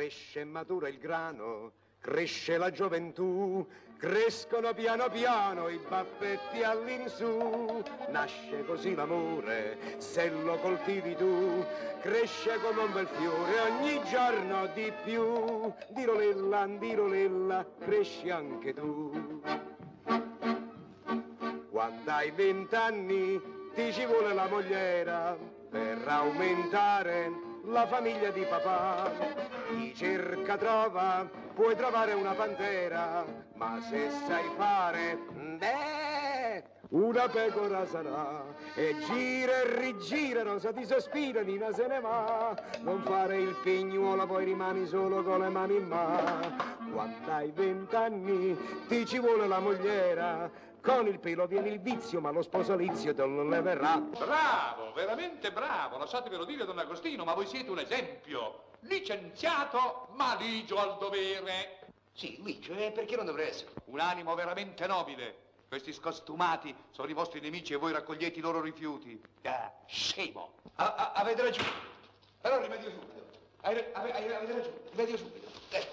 cresce e matura il grano, cresce la gioventù, crescono piano piano i baffetti all'insù, nasce così l'amore, se lo coltivi tu, cresce come un bel fiore ogni giorno di più, dirolilla, dirolilla, cresci anche tu. Quando hai vent'anni ti ci vuole la mogliera per aumentare la famiglia di papà. Chi cerca trova, puoi trovare una pantera, ma se sai fare, beh, una pecora sarà. E gira e rigira, rosa ti sospira, Nina se ne va. Non fare il pignuolo, poi rimani solo con le mani in mano. Quando hai vent'anni ti ci vuole la mogliera, con il pelo viene il vizio, ma lo sposalizio te lo leverà. Bravo, veramente bravo. Lasciatevelo dire, don Agostino, ma voi siete un esempio. Licenziato, ma ligio al dovere. Sì, Ligio, e perché non dovrei essere? Un animo veramente nobile. Questi scostumati sono i vostri nemici e voi raccogliete i loro rifiuti. Ah, scemo. A- a- avete ragione. Però rimedio subito. Avete, avete ragione, rimedio subito. Ecco.